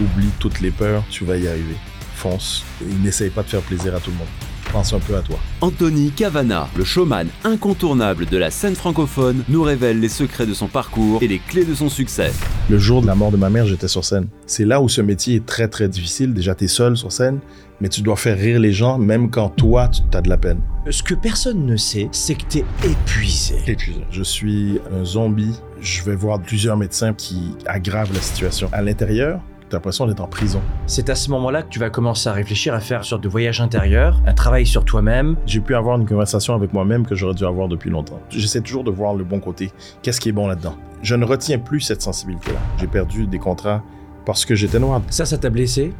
Oublie toutes les peurs, tu vas y arriver. Fonce et n'essaye pas de faire plaisir à tout le monde. Pense un peu à toi. Anthony Cavana, le showman incontournable de la scène francophone, nous révèle les secrets de son parcours et les clés de son succès. Le jour de la mort de ma mère, j'étais sur scène. C'est là où ce métier est très très difficile. Déjà, tu es seul sur scène, mais tu dois faire rire les gens même quand toi, tu as de la peine. Ce que personne ne sait, c'est que t'es épuisé. Épuisé. Je suis un zombie. Je vais voir plusieurs médecins qui aggravent la situation. À l'intérieur, t'as l'impression d'être en prison. C'est à ce moment-là que tu vas commencer à réfléchir à faire une sorte de voyage intérieur, un travail sur toi-même. J'ai pu avoir une conversation avec moi-même que j'aurais dû avoir depuis longtemps. J'essaie toujours de voir le bon côté. Qu'est-ce qui est bon là-dedans? Je ne retiens plus cette sensibilité-là. J'ai perdu des contrats parce que j'étais noir. Ça, ça t'a blessé?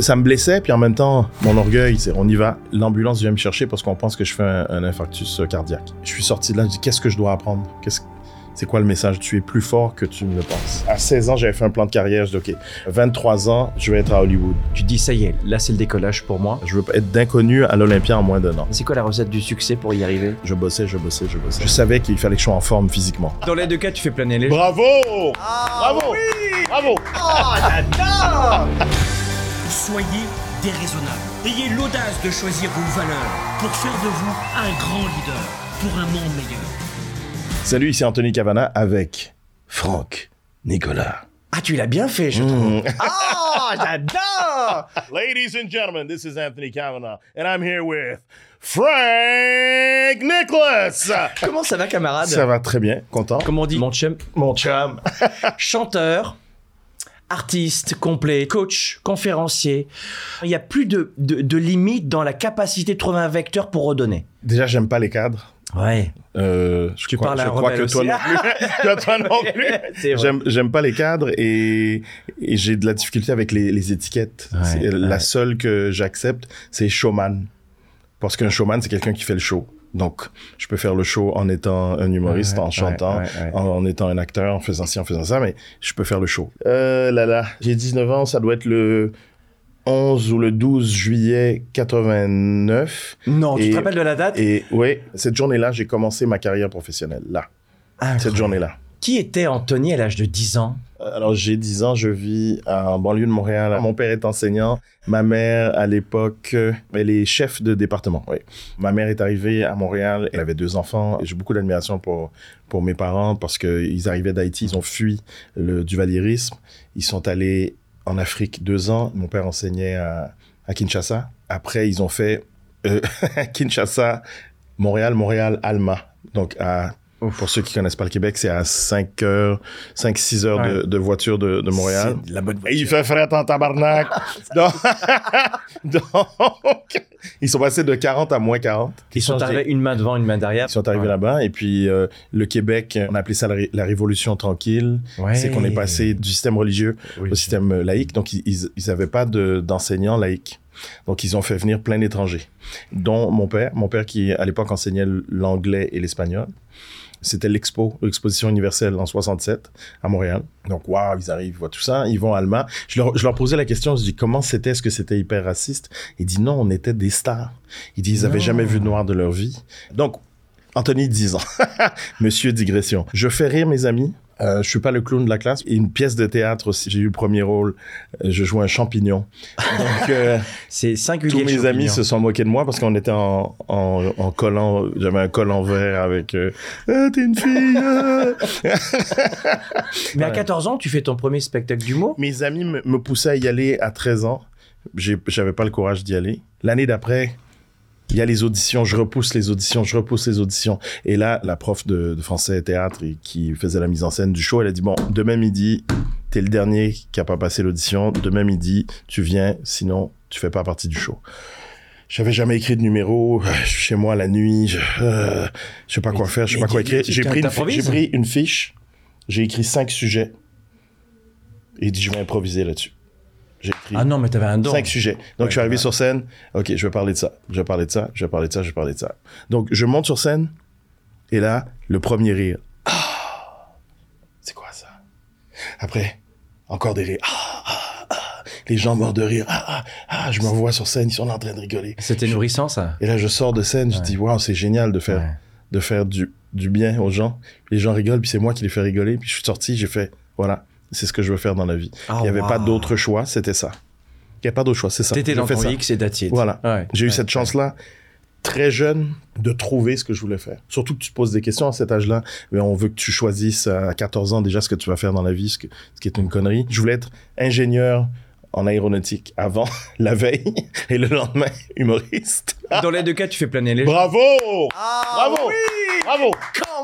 Ça me blessait, puis en même temps, mon orgueil, c'est on y va. L'ambulance vient me chercher parce qu'on pense que je fais un, un infarctus cardiaque. Je suis sorti de là, je dis qu'est-ce que je dois apprendre? C'est quoi le message? Tu es plus fort que tu ne le penses. À 16 ans, j'avais fait un plan de carrière. Je dis, OK, 23 ans, je vais être à Hollywood. Tu te dis, ça y est, là c'est le décollage pour moi. Je veux être d'inconnu à l'Olympia en moins d'un an. C'est quoi la recette du succès pour y arriver? Je bossais, je bossais, je bossais. Je savais qu'il fallait que je sois en forme physiquement. Dans les deux cas, tu fais planer les gens. Bravo! Bravo! Bravo! Soyez déraisonnable. Ayez l'audace de choisir vos valeurs pour faire de vous un grand leader pour un monde meilleur. Salut, ici Anthony Cavana avec Franck Nicolas. Ah, tu l'as bien fait, je trouve. Ah, j'adore Ladies and gentlemen, this is Anthony Cavanaugh, and I'm here with Frank Nicholas. Comment ça va, camarade? Ça va très bien, content. Comment on dit? Mon chum. Mon chum. Chanteur, artiste complet, coach, conférencier. Il n'y a plus de, de, de limite dans la capacité de trouver un vecteur pour redonner. Déjà, j'aime pas les cadres. Ouais. Euh, je Tu crois, parles à je crois rebelle que toi aussi. non plus. que toi non plus. J'aime, j'aime pas les cadres et, et j'ai de la difficulté avec les, les étiquettes. Ouais, La ouais. seule que j'accepte, c'est showman. Parce qu'un showman, c'est quelqu'un qui fait le show. Donc, je peux faire le show en étant un humoriste, Ouais, en ouais, chantant, ouais, ouais. En, en étant un acteur, en faisant ci, en faisant ça, mais je peux faire le show. Euh, là, là, j'ai 19 ans, ça doit être le 11 ou le 12 juillet 89. Non, tu Et- te rappelles de la date? Et oui, cette journée-là, j'ai commencé ma carrière professionnelle, là, Incroyable. cette journée-là. Qui était Anthony à l'âge de 10 ans? Alors, j'ai 10 ans, je vis en banlieue de Montréal. Mon père est enseignant. Ma mère, à l'époque, euh, elle est chef de département. Oui. Ma mère est arrivée à Montréal. Elle avait deux enfants. J'ai beaucoup d'admiration pour, pour mes parents parce qu'ils arrivaient d'Haïti. Ils ont fui le duvalierisme. Ils sont allés en Afrique deux ans. Mon père enseignait à, Kinshasa. Après, ils ont fait euh, Kinshasa, Montréal, Montréal, Alma. Donc, à pour ceux qui connaissent pas le Québec, c'est à 5 heures, 5, 6 heures de, Ouais. de voiture de, de Montréal. C'est de la bonne Et il fait fret en tabarnak. donc, donc, ils sont passés de 40 à moins 40. Ils sont arrivés une main devant, une main derrière. Ils sont arrivés Ouais. là-bas. Et puis, euh, le Québec, on a appelé ça la, ré- la révolution tranquille. Ouais. C'est qu'on est passé du système religieux Oui. au système euh, laïque. Donc, ils- ils ils avaient pas de- d'enseignants laïcs. Donc, ils ont fait venir plein d'étrangers, dont mon père. Mon père qui, à l'époque, enseignait l'anglais et l'espagnol. C'était l'expo, l'exposition universelle en 67 à Montréal. Donc, waouh, ils arrivent, ils voient tout ça, ils vont à Alma. Je leur, je leur posais la question, je dis comment c'était, est-ce que c'était hyper raciste? Ils disent non, on était des stars. Ils disent ils avaient Non. jamais vu de noir de leur vie. Donc, Anthony, 10 ans. Monsieur digression. Je fais rire mes amis. Euh, je suis pas le clown de la classe. Une pièce de théâtre aussi. J'ai eu le premier rôle. Euh, Je jouais un champignon. Donc, euh, C'est singulier. tous mes champignon. amis se sont moqués de moi parce qu'on était en, en, en collant. J'avais un col en verre avec euh, Ah, t'es une fille. ah. Mais à Ouais. 14 ans, tu fais ton premier spectacle d'humour? Mes amis me, me poussaient à y aller à 13 ans. J'avais pas le courage d'y aller. L'année d'après, il y a les auditions, je repousse les auditions, je repousse les auditions. Et là, la prof de, de français et théâtre et qui faisait la mise en scène du show, elle a dit, bon, demain midi, t'es le dernier qui a pas passé l'audition. Demain midi, tu viens, sinon, tu fais pas partie du show. J'avais jamais écrit de numéro, euh, je suis chez moi la nuit, je, euh, je sais pas quoi faire, je sais pas quoi écrire. J'ai pris, une, pris fiche, j'ai écrit cinq sujets et dit, je vais improviser là-dessus. J'ai écrit Ah non, mais t'avais un don. cinq sujets. Donc, Ouais, je suis arrivé ouais. sur scène. OK, je vais parler de ça. Je vais parler de ça. Je vais parler de ça. Je vais parler de ça. Donc, je monte sur scène. Et là, le premier rire. Ah! C'est quoi ça? Après, encore des rires. Ah, ah, ah. Les gens morts de rire. Ah, ah, ah. Je me vois sur scène. Ils sont en train de rigoler. C'était nourrissant, ça. Et là, je sors de scène. Je dis, waouh, c'est génial de faire, de faire du, du bien aux gens. Les gens rigolent, puis c'est moi qui les fais rigoler. Puis je suis sorti, j'ai fait, voilà. C'est ce que je veux faire dans la vie. Ah, Il n'y avait pas d'autre choix, c'était ça. Il n'y a pas d'autre choix, c'est ça. T'étais dans ton. X et that's it. Voilà. Ouais. J'ai eu cette chance-là, très jeune, de trouver ce que je voulais faire. Surtout que tu te poses des questions à cet âge-là, mais on veut que tu choisisses à 14 ans déjà ce que tu vas faire dans la vie, ce, que- ce qui est une connerie. Je voulais être ingénieur en aéronautique avant, la veille, et le lendemain, humoriste. Dans les deux cas, tu fais planer les gens. Bravo Ah, Bravo oui, Bravo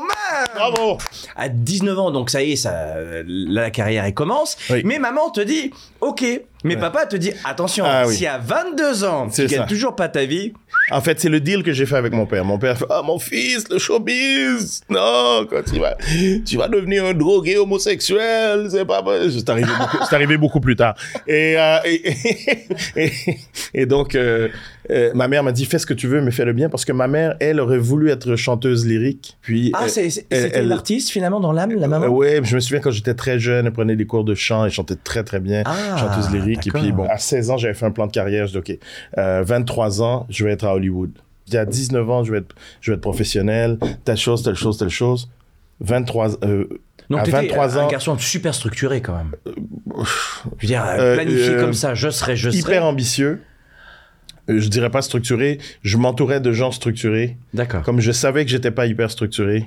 quand même Bravo À 19 ans, donc ça y est, ça, là, la carrière elle commence. Oui. Mais maman te dit, ok. Mais Ouais. papa te dit, attention, Ah oui. si à 22 ans, tu C'est gagnes toujours pas ta vie, En fait, c'est le deal que j'ai fait avec mon père. Mon père fait Ah, mon fils, le showbiz Non, quand tu vas, tu vas devenir un drogué homosexuel, c'est pas vrai. C'est arrivé, beaucoup- c'est arrivé beaucoup plus tard. Et, euh, et, et, et donc, euh, euh, ma mère m'a dit Fais ce que tu veux, mais fais-le bien, parce que ma mère, elle, aurait voulu être chanteuse lyrique. Puis, ah, c'était l'artiste finalement dans l'âme, la maman? Euh, ouais, je me souviens quand j'étais très jeune, elle prenait des cours de chant, elle chantait très très bien, Ah, chanteuse lyrique. Et puis bon, à 16 ans, j'avais fait un plan de carrière. Je dis, OK, euh, 23 ans, je vais être à Hollywood. Il y a 19 ans, je vais être, je vais être professionnel, telle chose, telle chose, telle chose. 23, euh, Donc 23 un ans, garçon super structuré quand même. Je veux dire, Euh, planifié euh, comme ça, je serai, je serai. hyper ambitieux. Je dirais pas structuré. Je m'entourais de gens structurés. D'accord. Comme je savais que j'étais pas hyper structuré,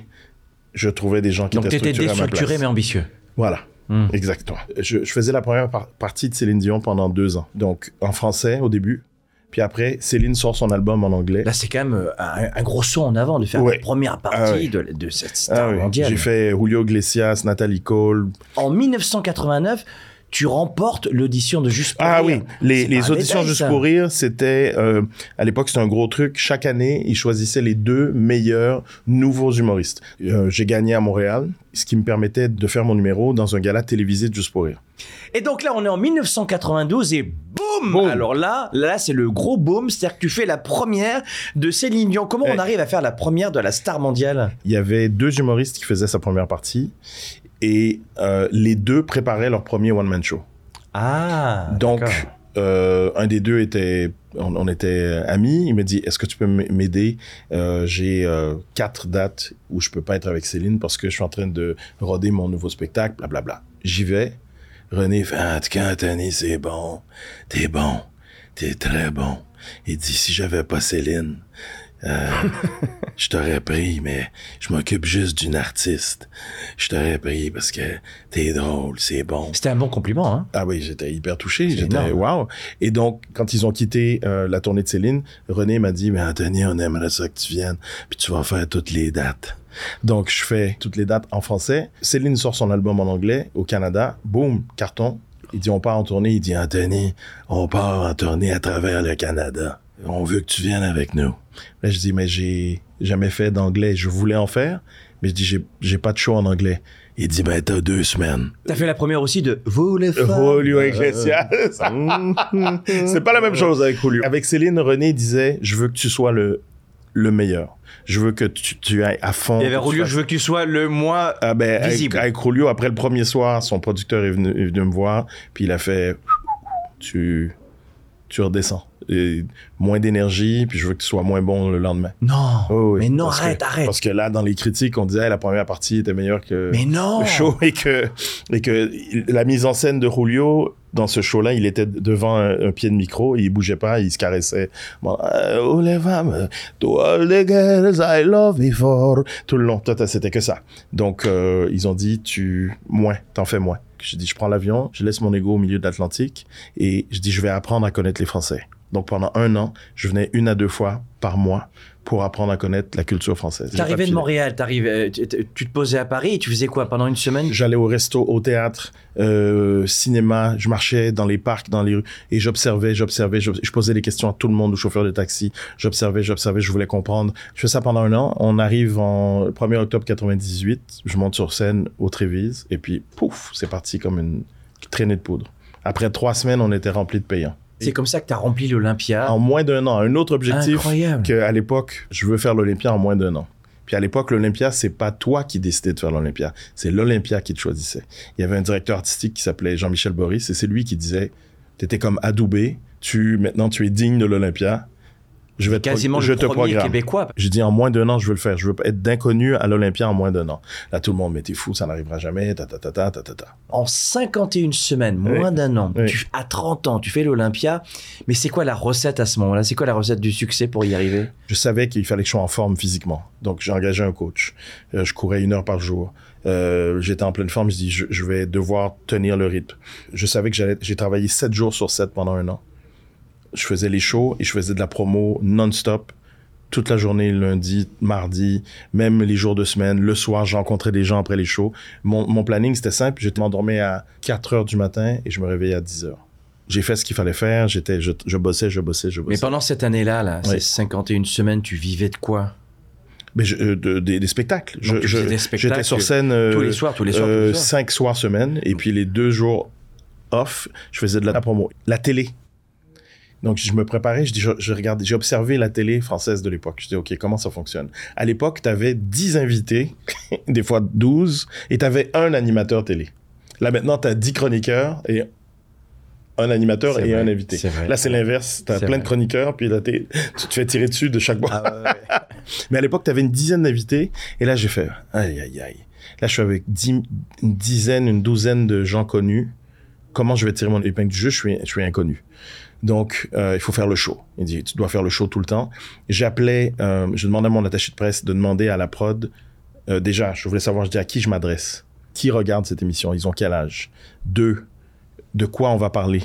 je trouvais des gens qui Donc étaient structurés à ma déstructuré place. mais ambitieux. Voilà. Hmm. Exactement. Je, je faisais la première par- partie de Céline Dion pendant deux ans. Donc, en français au début. Puis après, Céline sort son album en anglais. Là, c'est quand même euh, un, un gros saut en avant de faire Ouais. la première partie Ah ouais. de, de cette star Ah oui. mondiale. J'ai fait Julio Iglesias, Nathalie Cole. En 1989, tu remportes l'audition de Juste pour Ah rire. oui, les, auditions détail, Juste pour rire, c'était... euh, à l'époque, c'était un gros truc. Chaque année, ils choisissaient les deux meilleurs nouveaux humoristes. Euh, J'ai gagné à Montréal, ce qui me permettait de faire mon numéro dans un gala télévisé de Juste pour rire. Et donc là, on est en 1992 et boum, Boum. Alors là, là, c'est le gros boom, c'est-à-dire que tu fais la première de Céline Dion. Comment on Eh. arrive à faire la première de la star mondiale? Il y avait deux humoristes qui faisaient sa première partie et euh, les deux préparaient leur premier one-man show. Ah, Donc, euh, un des deux était, on, on était amis. Il me dit, est-ce que tu peux m'aider? Euh, J'ai quatre dates où je peux pas être avec Céline parce que je suis en train de roder mon nouveau spectacle, blablabla. J'y vais. René fait, en tout cas, Anthony, c'est bon. T'es bon. T'es très bon. Il dit, si j'avais pas Céline, euh, je t'aurais pris, mais je m'occupe juste d'une artiste. Je t'aurais pris parce que t'es drôle, c'est bon. C'était un bon compliment, hein? Ah oui, j'étais hyper touché. J'étais wow. Et donc, quand ils ont quitté euh, la tournée de Céline, René m'a dit, mais Anthony, on aimerait ça que tu viennes, puis tu vas faire toutes les dates. Donc, je fais toutes les dates en français. Céline sort son album en anglais au Canada. Boum, carton. Il dit, on part en tournée. Il dit, Anthony, on part en tournée à travers le Canada. On veut que tu viennes avec nous. Là, je dis, mais j'ai jamais fait d'anglais. Je voulais en faire, mais je dis, j'ai, j'ai pas de show en anglais. Il dit, ben, t'as deux semaines. T'as fait la première aussi de femmes. Julio Iglesias. c'est pas la même chose avec Julio. Avec Céline, René disait Je veux que tu sois le, le meilleur. Je veux que tu, tu ailles à fond. Il y avait Julio, je veux que tu sois le moins. Ah ben, avec, visible. avec Julio, après le premier soir, son producteur est venu, est venu me voir, puis il a fait Tu, tu redescends. Et moins d'énergie, puis je veux que tu sois moins bon le lendemain. Non. Oh oui, mais non, que- arrête, arrête. Parce que là, dans les critiques, on disait la première partie était meilleure que Mais non. le show et que, et que la mise en scène de Julio dans ce show-là, il était devant un, pied de micro, il bougeait pas, il se caressait. Bon, euh, oh les femmes, to all the girls I love before. Tout le long, c'était que ça. Donc, euh, ils ont dit, tu, moins, t'en fais moins. Je dis, je prends l'avion, je laisse mon ego au milieu de l'Atlantique, et je dis, je vais apprendre à connaître les Français. Donc, pendant un an, je venais une à deux fois par mois pour apprendre à connaître la culture française. T'arrivais de. Montréal, t'arrivais, tu, te posais à Paris et tu faisais quoi pendant une semaine? J'allais au resto, au théâtre, euh, cinéma, je marchais dans les parcs, dans les rues, et j'observais, j'observais, j'ob- je posais des questions à tout le monde, aux chauffeurs de taxi, j'observais, j'observais, je voulais comprendre. Je fais ça pendant un an, on arrive en 1er octobre 98, je monte sur scène au Trévise, et puis pouf, c'est parti comme une traînée de poudre. Après trois semaines, on était rempli de payants. C'est comme ça que t'as rempli l'Olympia. En moins d'un an, un autre objectif Incroyable. qu'à l'époque, je veux faire l'Olympia en moins d'un an. Puis à l'époque, l'Olympia, c'est pas toi qui décidais de faire l'Olympia, c'est l'Olympia qui te choisissait. Il y avait un directeur artistique qui s'appelait Jean-Michel Boris, et c'est lui qui disait, t'étais comme adoubé, tu, maintenant tu es digne de l'Olympia, Je vais te, Quasiment je le te premier programme. Québécois. J'ai dit en moins d'un an, je veux le faire. Je veux être d'inconnu à l'Olympia en moins d'un an. Là, tout le monde, mais t'es fou, ça n'arrivera jamais. Ta, ta, ta, ta, ta, ta. En 51 semaines, moins d'un an, Oui. tu, à 30 ans, tu fais l'Olympia. Mais c'est quoi la recette à ce moment-là? C'est quoi la recette du succès pour y arriver? Je savais qu'il fallait que je sois en forme physiquement. Donc, j'ai engagé un coach. Euh, je courais une heure par jour. Euh, J'étais en pleine forme. Je dis, je, je vais devoir tenir le rythme. Je savais que j'allais. J'ai travaillé sept jours sur sept pendant un an. Je faisais les shows et je faisais de la promo non-stop. Toute la journée, lundi, mardi, même les jours de semaine. Le soir, je rencontrais des gens après les shows. Mon, mon planning, c'était simple. Je m'endormais à 4 heures du matin et je me réveillais à 10 heures. J'ai fait ce qu'il fallait faire. J'étais, je, je bossais, je bossais, je bossais. Mais pendant cette année-là, là, ces Oui. 51 semaines, tu vivais de quoi? Mais je- de- des, des spectacles. J'étais sur scène euh, tous les soirs, tous les soirs, tous les euh, soirs. cinq soirs semaine, et puis les deux jours off, je faisais de la promo. La télé. Donc, je me préparais, je dis, je, je regardais, j'ai observé la télé française de l'époque. Je dis, OK, comment ça fonctionne? À l'époque, tu avais 10 invités, des fois 12, et tu avais un animateur télé. Là, maintenant, tu as 10 chroniqueurs et un animateur et vrai, un invité. vrai. Là, c'est l'inverse. Tu as plein vrai. de chroniqueurs, puis là, tu te fais tirer dessus de chaque boîte. Ah Mais à l'époque, tu avais une dizaine d'invités. Et là, j'ai fait, aïe, aïe, aïe. Là, je suis avec dix- une dizaine, une douzaine de gens connus. Comment je vais tirer mon épingle du jeu? Je suis, je suis inconnu. Donc, euh, il faut faire le show. Il dit, tu dois faire le show tout le temps. J'appelais, euh, je demandais à mon attaché de presse de demander à la prod, euh, déjà, je voulais savoir, je dis, à qui je m'adresse? Qui regarde cette émission? Ils ont quel âge? Deux, de quoi on va parler?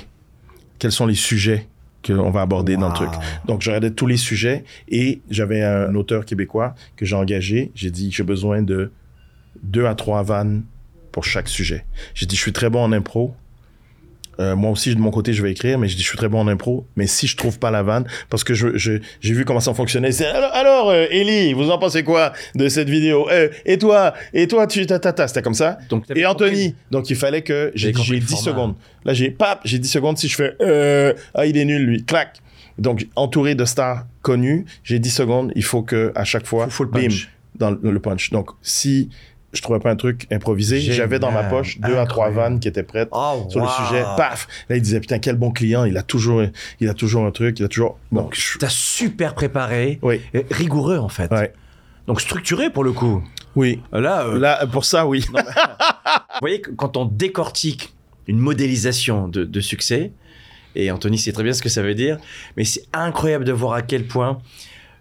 Quels sont les sujets qu'on va aborder dans le truc? Donc, je regardais tous les sujets et j'avais un auteur québécois que j'ai engagé. J'ai dit, j'ai besoin de deux à trois vannes pour chaque sujet. J'ai dit, je suis très bon en impro. Euh, moi aussi, de mon côté, je vais écrire, mais je dis, je suis très bon en impro. Mais si je trouve pas la vanne, parce que je, j'ai vu comment ça fonctionnait. C'est, alors, alors euh, Ellie, vous en pensez quoi de cette vidéo? Euh, Et toi Et toi, tu ta, ta, ta. C'était comme ça? Donc, Et compris- Anthony. Donc, il fallait que j'ai J'avais compris j'ai le 10 format. secondes. Là, j'ai pap, j'ai 10 secondes. Si je fais euh, ah, il est nul, lui, clac. Donc, entouré de stars connues, j'ai 10 secondes. Il faut que à chaque fois, Faut- faut le bim, punch. dans le, le punch. Donc, si je trouvais pas un truc improvisé, j'avais dans ma poche deux à trois vannes qui étaient prêtes Oh, sur wow. le sujet. Paf. Là, il disait putain quel bon client. Il a toujours, il a toujours un truc. Il a toujours. Donc, je- T'as super préparé, oui, et rigoureux en fait. ouais, Donc structuré pour le coup. oui. Là, euh, Là, pour ça, oui. vous voyez, quand on décortique une modélisation de, de succès, et Anthony sait très bien ce que ça veut dire, mais c'est incroyable de voir à quel point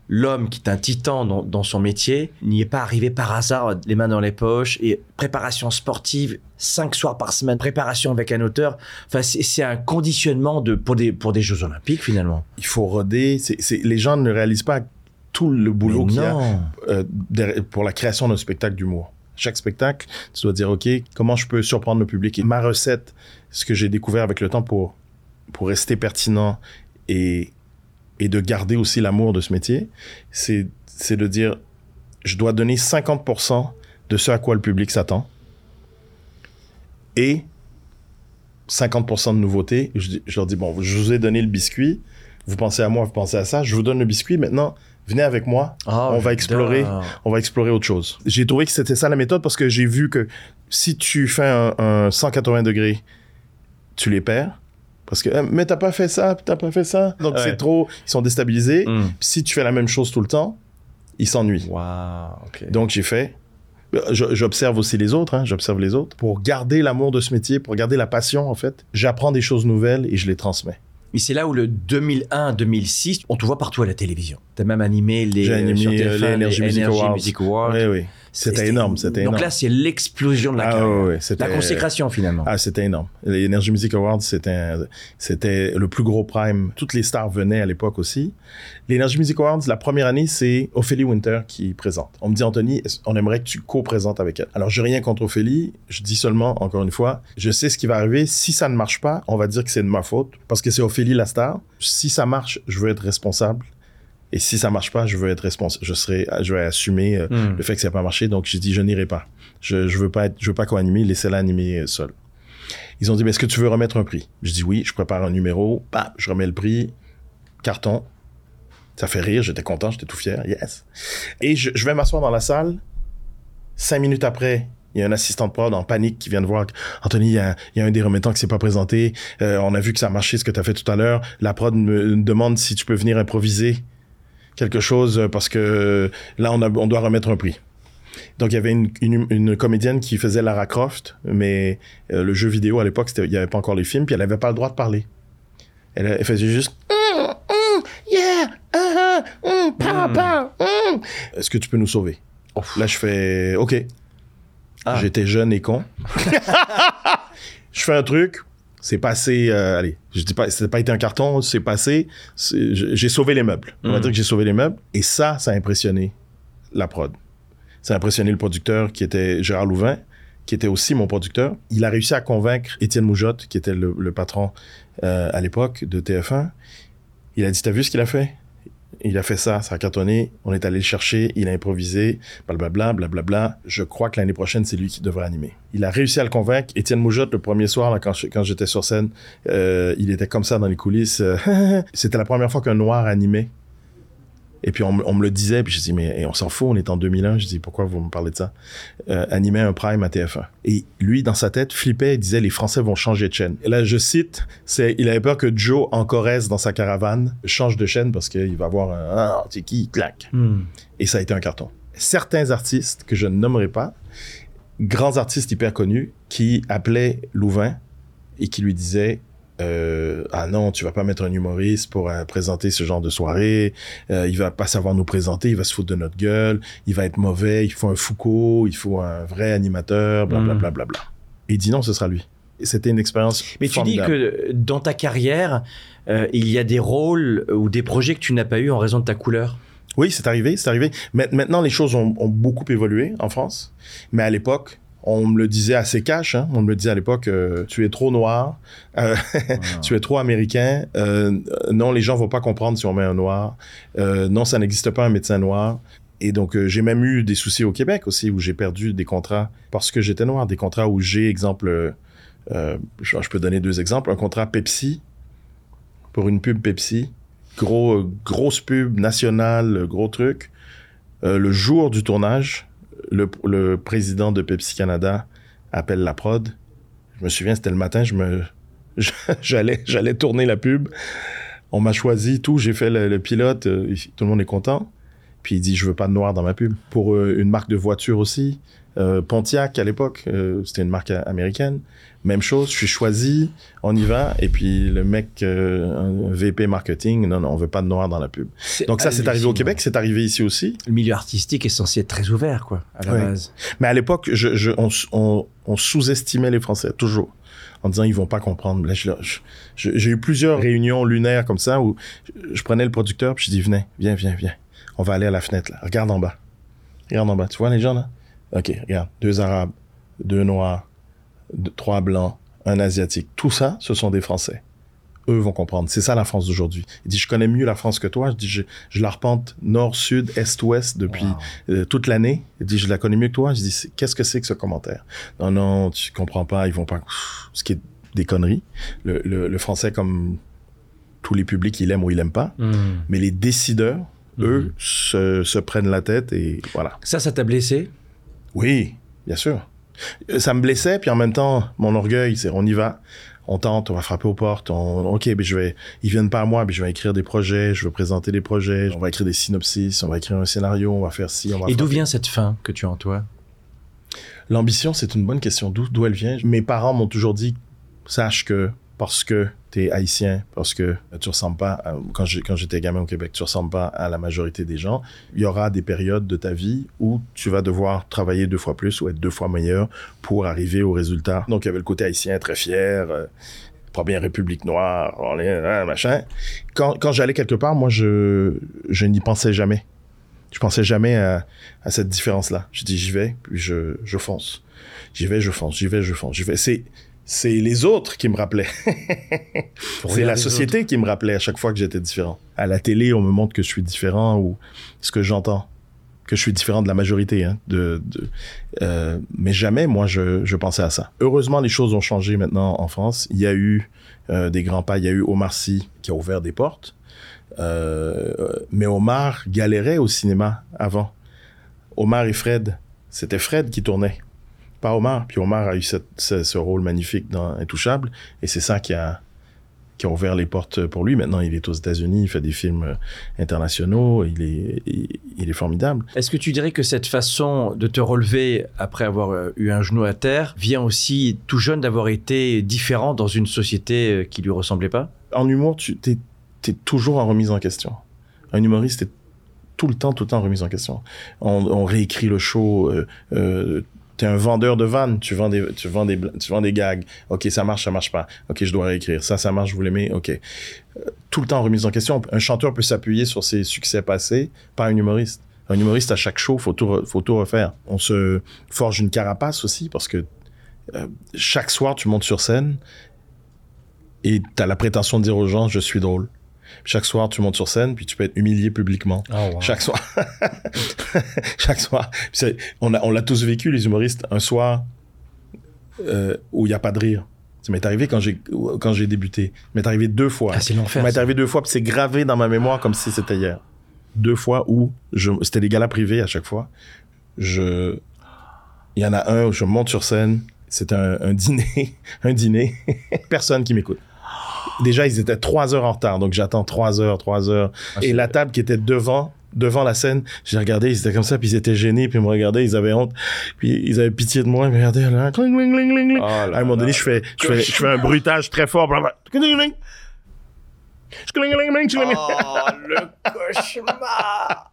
l'homme qui est un titan dans, dans son métier n'y est pas arrivé par hasard, les mains dans les poches, et préparation sportive, cinq soirs par semaine, préparation avec un auteur. Enfin, c'est c'est un conditionnement de, pour, des, pour des Jeux Olympiques finalement. Il faut roder. C'est, les gens ne réalisent pas tout le boulot qu'il y a. euh, pour la création d'un spectacle d'humour. Chaque spectacle, tu dois dire, OK, comment je peux surprendre le public? Et ma recette, ce que j'ai découvert avec le temps pour, pour rester pertinent et, et de garder aussi l'amour de ce métier, c'est, de dire, je dois donner 50% de ce à quoi le public s'attend et 50% de nouveautés. Je, leur dis, bon, je vous ai donné le biscuit, vous pensez à moi, vous pensez à ça, je vous donne le biscuit, maintenant, venez avec moi, Ah, on va explorer, on va explorer autre chose. J'ai trouvé que c'était ça la méthode parce que j'ai vu que si tu fais un, un 180 degrés, tu les perds. Parce que, euh, mais t'as pas fait ça, t'as pas fait ça. Donc Ouais. c'est trop, ils sont déstabilisés. Hmm. Si tu fais la même chose tout le temps, ils s'ennuient. Donc j'ai fait. J'observe aussi les autres, hein, j'observe les autres. Pour garder l'amour de ce métier, pour garder la passion, en fait, j'apprends des choses nouvelles et je les transmets. Et c'est là où le 2001-2006, on te voit partout à la télévision. T'as même animé les, J'ai animé, sur euh, TF1, les Energy Music Awards. Music Awards. Oui, oui. C'était énorme, c'était énorme. Donc là, c'est l'explosion de la Ah, carrière. la consécration finalement. Ah, c'était énorme. Les Energy Music Awards, c'était, le plus gros prime. Toutes les stars venaient à l'époque aussi. Les Energy Music Awards, la première année, c'est Ophélie Winter qui présente. On me dit, Anthony, on aimerait que tu co-présentes avec elle. Alors, j'ai rien contre Ophélie. Je dis seulement, encore une fois, je sais ce qui va arriver. Si ça ne marche pas, on va dire que c'est de ma faute parce que c'est Ophélie la star. Si ça marche, je veux être responsable. Et si ça marche pas, je veux être responsable. Je serai, je vais assumer euh, Hmm. le fait que ça n'a pas marché. Donc, j'ai dit, je n'irai pas. Je, je veux pas être, je veux pas co-animer, laissez-la animer euh, seule. Ils ont dit, mais est-ce que tu veux remettre un prix? Je dis oui, je prépare un numéro, bah, je remets le prix, carton. Ça fait rire, j'étais content, j'étais tout fier, yes. Et je, je vais m'asseoir dans la salle. Cinq minutes après, il y a un assistant de prod en panique qui vient de voir Anthony, il y a, il y a un des remettants qui s'est pas présenté. Euh, on a vu que ça a marché ce que tu as fait tout à l'heure. La prod me, me demande si tu peux venir improviser quelque chose euh, parce que là, on, a, on doit remettre un prix. Donc, il y avait une, une, une comédienne qui faisait Lara Croft, mais euh, le jeu vidéo à l'époque, il n'y avait pas encore les films, puis elle n'avait pas le droit de parler. Elle, elle faisait juste. Mm, mm, yeah, uh-huh, mm, mm. Est-ce que tu peux nous sauver? Là, je fais OK. Ah. J'étais jeune et con. je fais un truc, c'est passé. euh, allez, je dis pas, c'est pas été un carton, c'est passé. J'ai sauvé les meubles. On va Mm. dire que j'ai sauvé les meubles. Et ça, ça a impressionné la prod. Ça a impressionné le producteur qui était Gérard Louvain, qui était aussi mon producteur. Il a réussi à convaincre Étienne Moujotte, qui était le, le patron euh, à l'époque de TF1. Il a dit T'as vu ce qu'il a fait? Il a fait ça, ça a cartonné. On est allé le chercher, il a improvisé, blablabla, blablabla. Je crois que l'année prochaine, c'est lui qui devrait animer. Il a réussi à le convaincre. Étienne Moujotte, le premier soir, quand, j'étais sur scène, euh, il était comme ça dans les coulisses. C'était la première fois qu'un noir animait. Et puis on, me- on me le disait, puis je dis mais on s'en fout, on est en 2001. Je dis pourquoi vous me parlez de ça? Euh, Animait un prime à TF1. Et lui dans sa tête flippait et disait les Français vont changer de chaîne. Et là je cite, c'est il avait peur que Joe en Corrèze dans sa caravane change de chaîne parce qu'il va avoir un ah c'est qui? Clac. Hmm. Et ça a été un carton. Certains artistes que je ne nommerai pas, grands artistes hyper connus, qui appelaient Louvain et qui lui disaient euh, Ah non, tu vas pas mettre un humoriste pour euh, présenter ce genre de soirée. Euh, il va pas savoir nous présenter, il va se foutre de notre gueule, il va être mauvais, il faut un Foucault, il faut un vrai animateur, blablabla. Bla, bla, bla. Et il dit non, ce sera lui. C'était une expérience. Mais tu dis que dans ta carrière, euh, il y a des rôles ou des projets que tu n'as pas eu en raison de ta couleur? Oui, c'est arrivé, c'est arrivé. Ma- Maintenant, les choses ont, ont beaucoup évolué en France. Mais à l'époque, on me le disait assez cash. Hein? On me le disait à l'époque, euh, tu es trop noir, euh, tu es trop américain. euh, non, les gens vont pas comprendre si on met un noir. Non, ça n'existe pas un médecin noir. Et donc, j'ai même eu des soucis au Québec aussi, où j'ai perdu des contrats parce que j'étais noir. Des contrats où j'ai, exemple, je, peux donner deux exemples. Un contrat Pepsi, pour une pub Pepsi. Gros, grosse pub nationale, gros truc. Le jour du tournage, le, président de Pepsi Canada appelle la prod. Je me souviens, c'était le matin, je me, j'allais, j'allais tourner la pub. On m'a choisi, tout. J'ai fait le, le pilote. euh, tout le monde est content. Puis il dit, je veux pas de noir dans ma pub. Pour euh, une marque de voiture aussi. Euh, Pontiac à l'époque, euh, c'était une marque américaine. Même chose, je suis choisi, on y va. Et puis le mec, euh, un VP marketing, non, non, on veut pas de noir dans la pub. Donc ça, c'est arrivé au. Québec, c'est arrivé ici aussi. Le milieu artistique est censé être très ouvert, quoi, à la Ouais. base. Mais à l'époque, je, je- on, on- on sous-estimait les Français, toujours. En disant, ils vont pas comprendre. Là, j'ai eu plusieurs réunions lunaires comme ça où je, je prenais le producteur puis je dis, venez, viens, viens, viens. On va aller à la fenêtre, là. Regarde en bas. Regarde en bas. Tu vois les gens, là? OK, regarde. Deux Arabes, deux Noirs, deux- trois Blancs, un Asiatique. Tout ça, ce sont des Français. Eux vont comprendre. C'est ça la France d'aujourd'hui. Il dit, je connais mieux la France que toi. Je dis, je, je la repente nord, sud, est, ouest depuis Wow. euh, toute l'année. Il dit, je la connais mieux que toi. Je dis, qu'est-ce que c'est que ce commentaire? Non, non, tu comprends pas, ils vont pas. Ce qui est des conneries. Le, le, le français, comme tous les publics, il aime ou il aime pas. Hmm. Mais les décideurs, eux, Mhm. se, se prennent la tête et voilà. Ça, ça t'a blessé? Oui, bien sûr. Euh, Ça me blessait, puis en même temps, mon orgueil, c'est on y va, on tente, on va frapper aux portes, on, ok, mais je vais, ils viennent pas à moi, mais je vais écrire des projets, je vais présenter des projets, on va écrire des synopsis, on va écrire un scénario, on va faire ci, on va Et d'où vient cette fin que tu as en toi? L'ambition, c'est une bonne question. D'où elle vient? Mes parents m'ont toujours dit, sache que parce que tu es haïtien, parce que tu ressembles pas, quand, j'étais gamin au Québec, tu ressembles pas à la majorité des gens, il y aura des périodes de ta vie où tu vas devoir travailler deux fois plus ou être deux fois meilleur pour arriver au résultat. Donc, il y avait le côté haïtien très fier, euh, première République noire, hein, machin. Quand, quand j'allais quelque part, moi, je, je n'y pensais jamais. Je pensais jamais à, à cette différence-là. Je dis, j'y vais, puis je, je fonce. J'y vais, je fonce, j'y vais, je fonce. J'y vais. C'est, c'est les autres qui me rappelaient. c'est la société qui me rappelait à chaque fois que j'étais différent. À la télé, on me montre que je suis différent ou ce que j'entends, que je suis différent de la majorité. Hein, de, de- euh, mais jamais, moi, je, je pensais à ça. Heureusement, les choses ont changé maintenant en France. Il y a eu euh, des grands pas. Il y a eu Omar Sy qui a ouvert des portes. Euh, mais Omar galérait au cinéma avant. Omar et Fred, c'était Fred qui tournait, pas Omar. Puis Omar a eu cette- ce, ce rôle magnifique dans Intouchable, et c'est ça qui a qui ouvert les portes pour lui. Maintenant, il est aux États-Unis, il fait des films euh, internationaux, il est, il, il est formidable. Est-ce que tu dirais que cette façon de te relever après avoir euh, eu un genou à terre vient aussi tout jeune d'avoir été différent dans une société euh, qui lui ressemblait pas? En humour, tu t'es toujours en remise en question. Un humoriste est tout le temps, tout le temps en remise en question. On, on réécrit le show. Euh, euh, T'es un vendeur de vannes, tu vends des, tu vends des, tu vends des gags. Ok, ça marche, ça marche pas. Ok, je dois réécrire. Ça, ça marche, vous l'aimez. Ok. Euh, Tout le temps remise en question. Un chanteur peut s'appuyer sur ses succès passés, pas un humoriste. Un humoriste à chaque show, faut tout, faut tout refaire. On se forge une carapace aussi parce que euh, chaque soir tu montes sur scène et t'as la prétention de dire aux gens je suis drôle. Chaque soir tu montes sur scène puis tu peux être humilié publiquement. Chaque soir. Chaque soir. Puis On l'a tous vécu, les humoristes, un soir euh, où il n'y a pas de rire. Ça m'est arrivé quand j'ai, quand j'ai débuté. Ça m'est arrivé deux fois. Ah, c'est Ça l'enfer. m'est ça. arrivé deux fois, puis c'est gravé dans ma mémoire comme si c'était hier. Deux fois où je, c'était des galas privés à chaque fois. Je, il y en a un où je monte sur scène. C'est un, un dîner, un dîner. Personne qui m'écoute. Déjà, ils étaient trois heures en retard, donc j'attends trois heures, trois heures. Ah, Et la table qui était devant, devant la scène, j'ai regardé, ils étaient comme ça, puis ils étaient gênés, puis ils me regardaient, ils avaient honte, puis ils avaient pitié de moi, ils me regardaient là, cling, cling, cling, cling. Oh là à un moment donné, je fais, je fais, je fais un bruitage très fort, blablabla. Oh, le cauchemar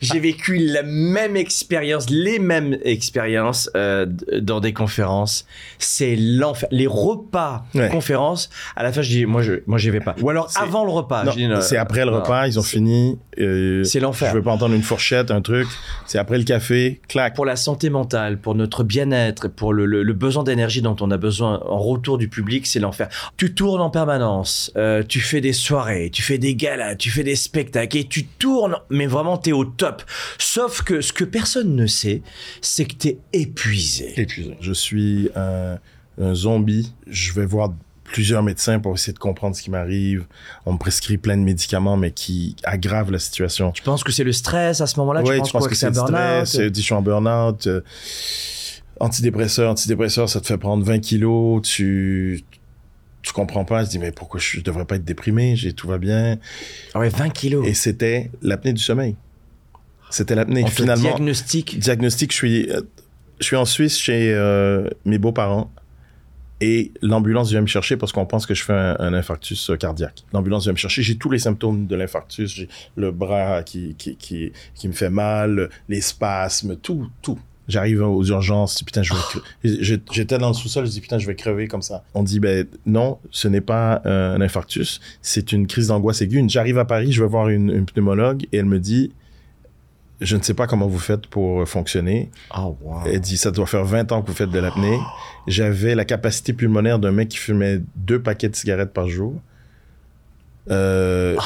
J'ai vécu la même expérience, les mêmes expériences euh, dans des conférences. C'est l'enfer. Les repas Ouais. conférences, à la fin, je dis, moi, je, moi, j'y vais pas. Ou alors avant le repas. Non, c'est après le non. repas, ils ont fini. euh, C'est l'enfer. Je veux pas entendre une fourchette, un truc. C'est après le café, clac. Pour la santé mentale, pour notre bien-être, pour le, le- le besoin d'énergie dont on a besoin en retour du public, c'est l'enfer. Tu tournes en permanence, euh, tu fais des soirées, tu fais des galas, tu fais des spectacles et tu tournes, mais vraiment t'es au top. Sauf que ce que personne ne sait, c'est que t'es épuisé. Épuisé. Je suis un, un zombie. Je vais voir plusieurs médecins pour essayer de comprendre ce qui m'arrive. On me prescrit plein de médicaments, mais qui aggravent la situation. Tu penses que c'est le stress à ce moment-là? Ouais, Tu penses tu penses quoi, que c'est le stress, euh, dis, je suis en burn-out, euh, antidépresseur, antidépresseur, ça te fait prendre 20 kilos, tu, tu comprends pas, je dis, mais pourquoi je, je devrais pas être déprimé, j'ai, tout va bien. Ah ouais, 20 kilos. Et c'était l'apnée du sommeil. C'était l'apnée. Finalement, diagnostic. diagnostic, je suis, je suis en Suisse chez euh, mes beaux-parents et l'ambulance vient me chercher parce qu'on pense que je fais un, un infarctus euh, cardiaque. L'ambulance vient me chercher, j'ai tous les symptômes de l'infarctus, j'ai le bras qui, qui, qui, qui me fait mal, les spasmes, tout, tout. J'arrive aux urgences, putain, je vais j'ai- J'étais dans le sous-sol, je dis putain, je vais crever comme ça. On dit ben non, ce n'est pas euh, un infarctus, c'est une crise d'angoisse aiguë. J'arrive à Paris, je vais voir une, une pneumologue et elle me dit je ne sais pas comment vous faites pour euh, fonctionner. Oh, wow. Elle dit, ça doit faire 20 ans que vous faites de l'apnée. J'avais la capacité pulmonaire d'un mec qui fumait deux paquets de cigarettes par jour. Euh,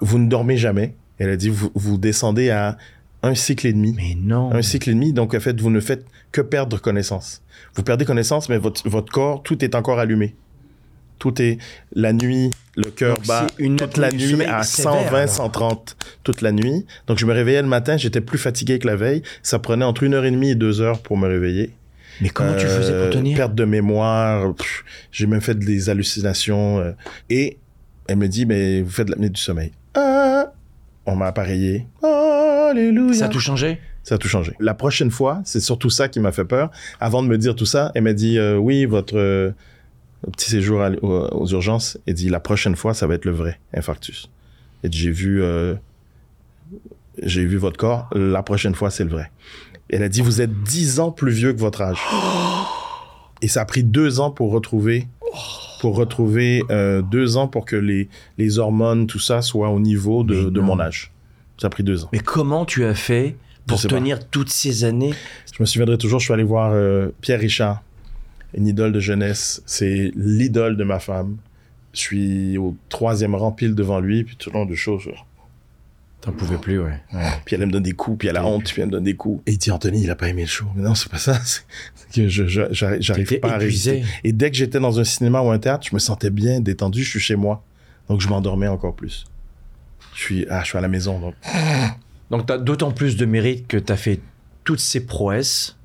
vous ne dormez jamais. Elle a dit, vous, vous descendez à un cycle et demi. Mais non. Un cycle et demi, donc en fait, vous ne faites que perdre connaissance. Vous perdez connaissance, mais votre, votre corps, tout est encore allumé. Tout est la nuit, le cœur bat, une toute la nuit à sévère, 120, alors. 130, toute la nuit. Donc je me réveillais le matin, j'étais plus fatigué que la veille. Ça prenait entre une heure et demie et deux heures pour me réveiller. Mais comment tu faisais Euh, pour tenir? Perte de mémoire, j'ai même fait des hallucinations. euh, et elle me dit, mais vous faites de l'apnée du sommeil. Ah, on m'a appareillé. Alléluia. Ça a tout changé? Ça a tout changé. La prochaine fois, c'est surtout ça qui m'a fait peur. Avant de me dire tout ça, elle m'a dit euh, oui, votre euh, petit séjour à aux, aux urgences. Elle dit la prochaine fois, ça va être le vrai infarctus. Et j'ai vu, euh, j'ai vu votre corps. La prochaine fois, c'est le vrai. Elle a dit vous êtes dix ans plus vieux que votre âge. Et ça a pris deux ans pour retrouver, pour retrouver euh, deux ans pour que les les hormones, tout ça, soit au niveau de, mon âge. Ça a pris deux ans. Mais comment tu as fait pour pas. tenir toutes ces années? Je me souviendrai toujours, je suis allé voir euh, Pierre Richard, une idole de jeunesse. C'est l'idole de ma femme. Je suis au troisième rang pile devant lui, puis tout le long de choses. je- T'en pouvais plus, ouais. Puis elle me donne des coups, puis elle a honte, puis elle me donne des coups. Et il dit, Anthony, il a pas aimé le show. Mais non, c'est pas ça. C'est que je, je- j'arrive pas à résister. épuisé. Et dès que j'étais dans un cinéma ou un théâtre, je me sentais bien, détendu, je suis chez moi. Donc je m'endormais encore plus. Je suis, ah, je suis à la maison, donc. Donc t'as d'autant plus de mérite que t'as fait toutes ces prouesses.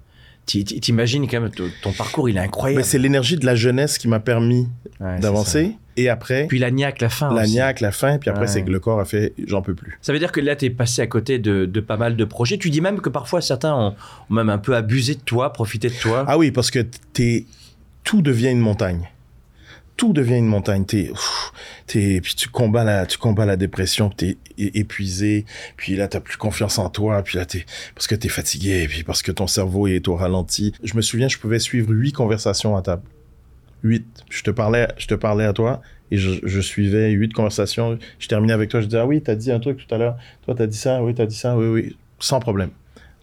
T'i- t'i- T'imagines quand même ton parcours, il est incroyable. Mais c'est l'énergie de la jeunesse qui m'a permis Ouais, d'avancer. Et après, Puis la niaque, la fin. la aussi. niaque, la faim, puis après, Ouais. c'est que le corps a fait j'en peux plus. Ça veut dire que là, tu es passé à côté de, de pas mal de projets. Tu dis même que parfois, certains ont, ont même un peu abusé de toi, profité de toi. Ah oui, parce que t'es, tout devient une montagne. Tout devient une montagne. T'es, t'es, puis tu combats la, tu combats la dépression, t'es épuisé, puis là t'as plus confiance en toi, puis là t'es, parce que t'es fatigué, puis parce que ton cerveau est au ralenti. Je me souviens, je pouvais suivre huit conversations à table. Huit. Je te parlais, je te parlais à toi, et je, je suivais huit conversations. Je terminais avec toi, je disais, ah oui, t'as dit un truc tout à l'heure. Toi, t'as dit ça, oui, t'as dit ça, oui, oui. Sans problème.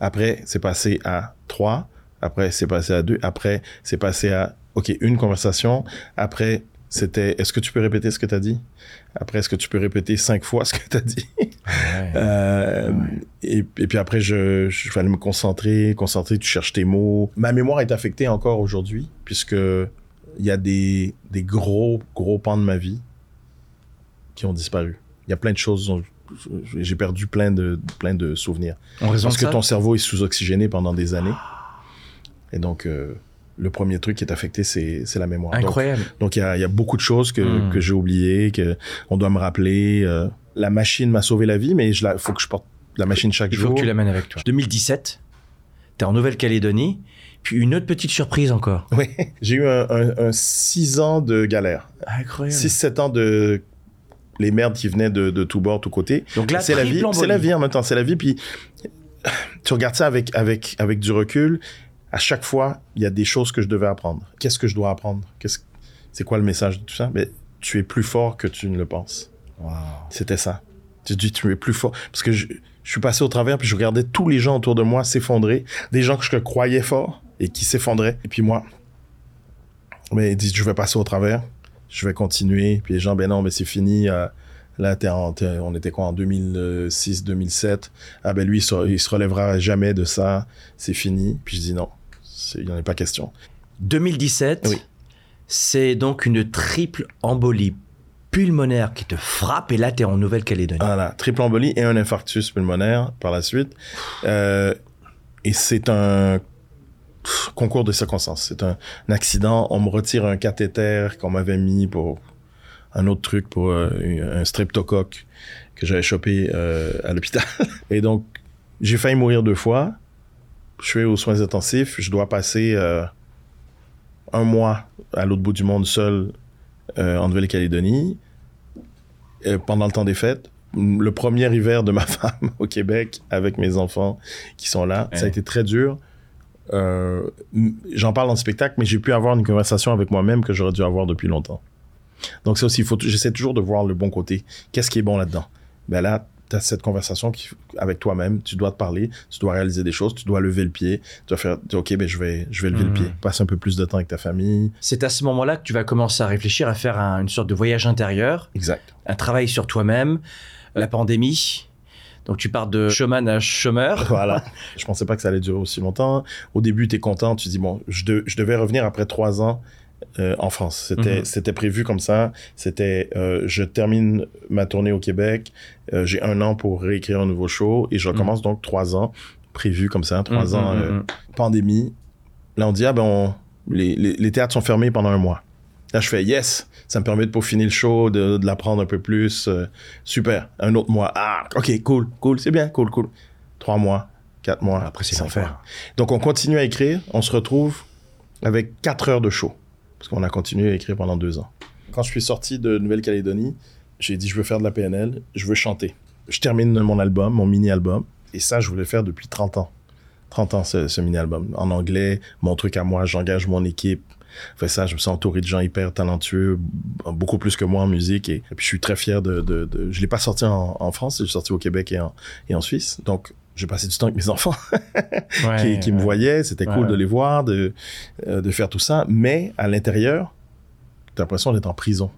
Après, c'est passé à trois. Après, c'est passé à deux. Après, c'est passé à, OK, une conversation. Après, c'était, est-ce que tu peux répéter ce que tu as dit? Après, est-ce que tu peux répéter cinq fois ce que tu as dit? Ouais. Euh, et, et puis après, je, je fallait me concentrer, concentrer, tu cherches tes mots. Ma mémoire est affectée encore aujourd'hui, puisque il y a des, des gros, gros pans de ma vie qui ont disparu. Il y a plein de choses, dont j'ai perdu plein de, plein de souvenirs. En raison Parce de que ça? ton cerveau est sous-oxygéné pendant des années. Et donc, euh, le premier truc qui est affecté, c'est c'est la mémoire. Donc, Incroyable. donc, il y a, il y a beaucoup de choses que, Mm. que j'ai oubliées, que on doit me rappeler. euh, la machine m'a sauvé la vie, mais il faut que je porte la machine chaque Il faut jour. que tu l'amènes avec toi. 2017, tu es en Nouvelle-Calédonie. Puis une autre petite surprise encore. Oui, j'ai eu un, un, un six ans de galère. Incroyable. 6-7 ans de les merdes qui venaient de, de tous bords, tous côtés. Donc là, c'est la vie, c'est la vie en même temps, c'est la vie. Puis tu regardes ça avec avec avec du recul. À chaque fois, il y a des choses que je devais apprendre. Qu'est-ce que je dois apprendre? Qu'est-ce c'est quoi le message de tout ça? Mais tu es plus fort que tu ne le penses. C'était ça. Tu dis tu es plus fort parce que je, je suis passé au travers puis je regardais tous les gens autour de moi s'effondrer, des gens que je croyais forts et qui s'effondraient. Et puis moi, mais ils disent je vais passer au travers, je vais continuer. Puis les gens ben non mais c'est fini. euh, Là, t'es en- t'es- on était quoi en 2006, 2007. Ah ben lui, il se, il se relèvera jamais de ça. C'est fini. Puis je dis non, il n'y en a pas question. 2017, Oui. c'est donc une triple embolie pulmonaire qui te frappe et là, tu es en Nouvelle-Calédonie. Voilà, triple embolie et un infarctus pulmonaire par la suite. Euh, et c'est un concours de circonstances. C'est un, un accident. On me retire un cathéter qu'on m'avait mis pour un autre truc, pour euh, un streptocoque que j'avais chopé euh, à l'hôpital. Et donc, j'ai failli mourir deux fois. Je suis aux soins intensifs. Je dois passer euh, un mois à l'autre bout du monde seul euh, en Nouvelle-Calédonie euh, pendant le temps des fêtes. Le premier hiver de ma femme au Québec avec mes enfants qui sont là, ça a été très dur. Euh, J'en parle en spectacle, mais j'ai pu avoir une conversation avec moi-même que j'aurais dû avoir depuis longtemps. Donc ça aussi, j'essaie toujours de voir le bon côté. Qu'est-ce qui est bon là-dedans? Ben là, tu as cette conversation qui, avec toi-même, tu dois te parler, tu dois réaliser des choses, tu dois lever le pied, tu dois faire, ok, ben je vais, je vais lever le Mhm. pied, passer un peu plus de temps avec ta famille. C'est à ce moment-là que tu vas commencer à réfléchir à faire un- une sorte de voyage intérieur, Exact. un travail sur toi-même, la pandémie. Donc tu pars de showman à chômeur. Voilà. je pensais pas que ça allait durer aussi longtemps. Au début, tu es content, tu dis, bon, je, de- je devais revenir après trois ans euh, en France. C'était Mhm. c'était prévu comme ça. C'était, euh, je termine ma tournée au Québec, euh, j'ai un an pour réécrire un nouveau show et je recommence donc trois ans prévu comme ça, trois Mhm, ans, mhm, mhm. pandémie. Là, on dit, ah ben, on- les, les, les théâtres sont fermés pendant un mois. Là, je fais, yes, ça me permet de peaufiner le show, de, de l'apprendre un peu plus. super, un autre mois. Ah, ok, cool, cool, c'est bien, cool, cool. Trois mois, quatre mois. Après, c'est l'enfer. Donc, on continue à écrire. On se retrouve avec quatre heures de show. Parce qu'on a continué à écrire pendant deux ans. Quand je suis sorti de Nouvelle-Calédonie, j'ai dit, je veux faire de la PNL, je veux chanter. Je termine mon album, mon mini-album. Et ça, je voulais faire depuis 30 ans. 30 ans, ce, ce mini-album. En anglais, mon truc à moi, j'engage mon équipe. Fait ça, je me sens entouré de gens hyper talentueux, beaucoup plus que moi en musique. Et, puis, je suis très fier de... je l'ai pas sorti en, en France, je l'ai sorti au Québec et en, et en Suisse. Donc, j'ai passé du temps avec mes enfants Ouais, qui, qui me voyaient. C'était cool de les voir, de, euh, de faire tout ça. Mais à l'intérieur, t'as l'impression d'être en prison.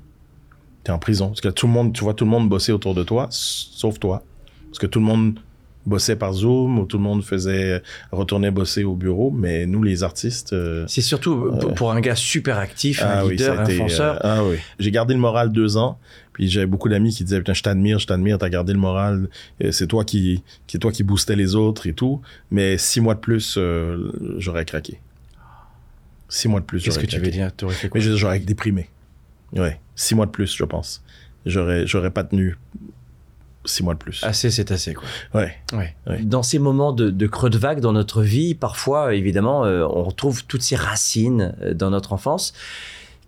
T'es en prison. Parce que tout le monde, tu vois tout le monde bosser autour de toi, sauf toi. Parce que tout le monde bossait par Zoom ou tout le monde faisait retourner bosser au bureau. Mais nous, les artistes. euh, C'est surtout pour- pour un gars super actif, un ah oui, leader, un fonceur. euh, ah oui. J'ai gardé le moral deux ans. Puis j'avais beaucoup d'amis qui disaient putain je t'admire, je t'admire, t'as gardé le moral. Euh, C'est toi qui, qui toi qui boostais les autres et tout. Mais six mois de plus, euh, j'aurais craqué. Six mois de plus, Qu'est-ce que tu veux dire? T'aurais fait quoi? Mais j'aurais déprimé. Ouais. Six mois de plus, je pense. J'aurais, j'aurais pas tenu six mois de plus. Assez, c'est assez, quoi. Ouais. Ouais. Ouais. Dans ces moments de, de creux de vague dans notre vie, parfois, évidemment, euh, on retrouve toutes ces racines euh, dans notre enfance.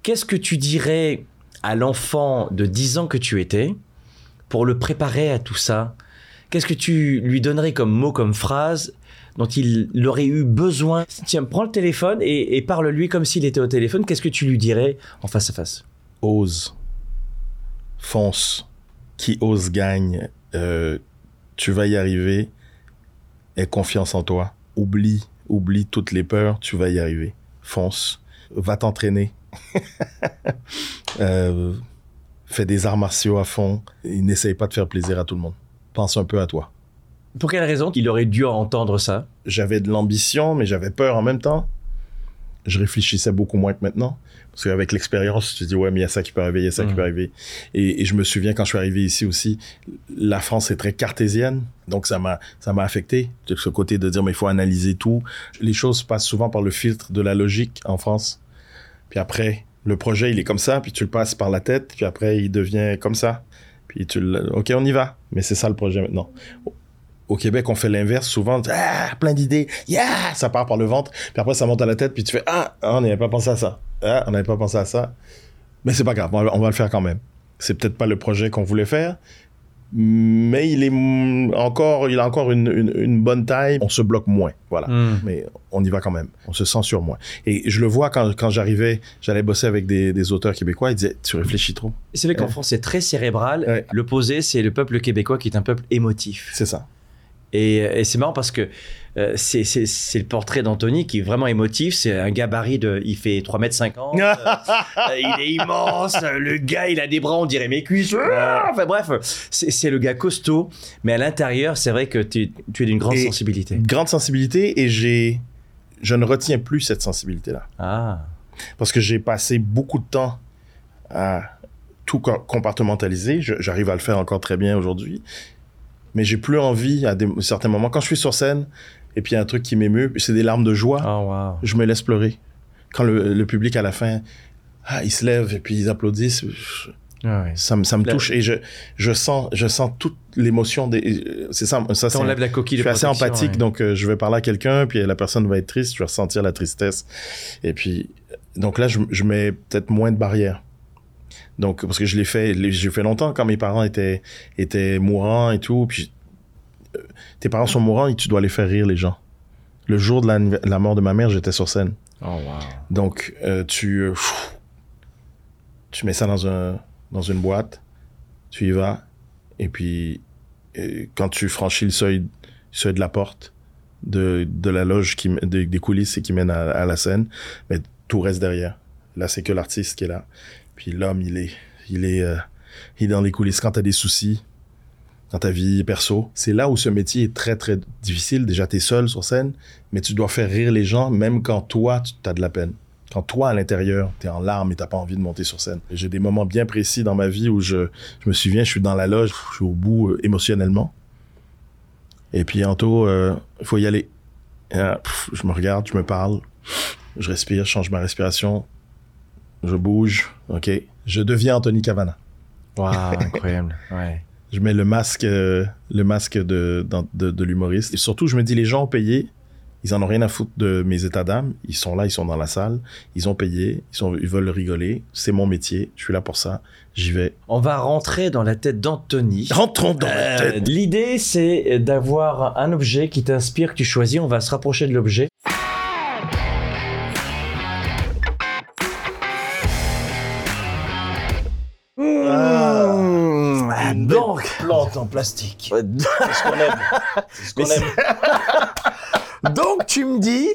Qu'est-ce que tu dirais à l'enfant de 10 ans que tu étais pour le préparer à tout ça? Qu'est-ce que tu lui donnerais comme mot, comme phrase dont il aurait eu besoin? Tiens, prends le téléphone et, et parle-lui comme s'il était au téléphone. Qu'est-ce que tu lui dirais en face à face? Ose. Fonce. Qui ose gagne. Euh, tu vas y arriver. Aie confiance en toi. Oublie, oublie toutes les peurs. Tu vas y arriver. Fonce. Va t'entraîner. Euh, fais des arts martiaux à fond. Et n'essaye pas de faire plaisir à tout le monde. Pense un peu à toi. Pour quelle raison il aurait dû entendre ça? J'avais de l'ambition, mais j'avais peur en même temps. Je réfléchissais beaucoup moins que maintenant. Parce qu'avec l'expérience, tu te dis, ouais, mais il y a ça qui peut arriver, il y a ça qui Mhm. peut arriver. Et, et je me souviens quand je suis arrivé ici aussi, la France est très cartésienne. Donc ça m'a, ça m'a affecté. De ce côté de dire, mais il faut analyser tout. Les choses passent souvent par le filtre de la logique en France. Puis après, le projet, il est comme ça, puis tu le passes par la tête, puis après, il devient comme ça. Puis tu le... OK, on y va. Mais c'est ça le projet maintenant. Au- Québec, on fait l'inverse souvent. Ah, plein d'idées. Yeah! Ça part par le ventre. Puis après, ça monte à la tête, puis tu fais Ah, ah, on n'avait pas pensé à ça. Ah, on n'avait pas pensé à ça. Mais c'est pas grave, on va, le faire quand même. C'est peut-être pas le projet qu'on voulait faire, mais il est encore, il a encore une, une- une bonne taille. On se bloque moins, voilà. Hmm. Mais on y va quand même. On se censure moins. Et je le vois quand, quand j'arrivais, j'allais bosser avec des, des auteurs québécois, ils disaient Tu réfléchis trop. C'est vrai qu'en Ouais. France, c'est très cérébral. Ouais. L'opposé, c'est le peuple québécois qui est un peuple émotif. C'est ça. Et, et c'est marrant parce que euh, c'est, c'est, c'est le portrait d'Anthony qui est vraiment émotif. C'est un gabarit de. Il fait 3 mètres 50. euh, il est immense. Le gars, il a des bras, on dirait mes cuisses. Ah Enfin bref, c'est, c'est le gars costaud. Mais à l'intérieur, c'est vrai que tu, tu es d'une grande Et- sensibilité. Grande sensibilité et j'ai. Je ne retiens plus cette sensibilité-là. Ah. Parce que j'ai passé beaucoup de temps à tout co- compartimentaliser. Je- J'arrive à le faire encore très bien aujourd'hui. Mais j'ai plus envie à des, certains moments. Quand je suis sur scène et puis il y a un truc qui m'émeut, c'est des larmes de joie, Oh, wow. je me laisse pleurer. Quand le, le public à la fin, ah, ils se lèvent et puis ils applaudissent, Ah ça me, ça me La- touche et je, je sens, je sens toute l'émotion des, c'est ça, ça c'est la coquille je suis assez empathique, ouais. donc euh, je vais parler à quelqu'un, puis la personne va être triste, je vais ressentir la tristesse. Et puis, donc là, je, je mets peut-être moins de barrières. Donc, parce que je l'ai fait, j'ai fait longtemps quand mes parents étaient, étaient mourants et tout. Puis, euh, tes parents sont mourants et tu dois les faire rire, les gens. Le jour de la, la mort de ma mère, j'étais sur scène. Oh, wow. Donc, euh, tu, euh, pff, tu mets ça dans, un, dans une boîte, tu y vas, et puis quand tu franchis le seuil, seuil de la porte de, de la loge, qui, des coulisses et qui mène à, à la scène, mais tout reste derrière. Là, c'est que l'artiste qui est là. Puis l'homme, il est, il est, euh, il est dans les coulisses. Quand tu as des soucis, dans ta vie perso, c'est là où ce métier est très, très difficile. Déjà, tu es seul sur scène, mais tu dois faire rire les gens, même quand toi, tu as de la peine. Quand toi, à l'intérieur, tu es en larmes et t'as pas envie de monter sur scène. J'ai des moments bien précis dans ma vie où je, je me souviens, je suis dans la loge, je suis au bout euh, émotionnellement. Et puis, Anto, euh, il faut y aller. Euh, je me regarde, je me parle, je respire, je change ma respiration, je bouge, ok. Je deviens Anthony Cavana. Wow, incroyable. Ouais. Je mets le masque, euh, le masque de, de l'humoriste. Et surtout, je me dis, les gens ont payé. Ils en ont rien à foutre de mes états d'âme. Ils sont là, ils sont dans la salle. Ils ont payé. Ils, sont, ils veulent rigoler. C'est mon métier. Je suis là pour ça. J'y vais. On va rentrer dans la tête d'Anthony. Rentrons dans la Euh, tête. L'idée, c'est d'avoir un objet qui t'inspire, que tu choisis. On va se rapprocher de l'objet. Donc, belle plante en plastique. C'est ce qu'on aime. C'est ce qu'on Mais aime. donc tu me dis,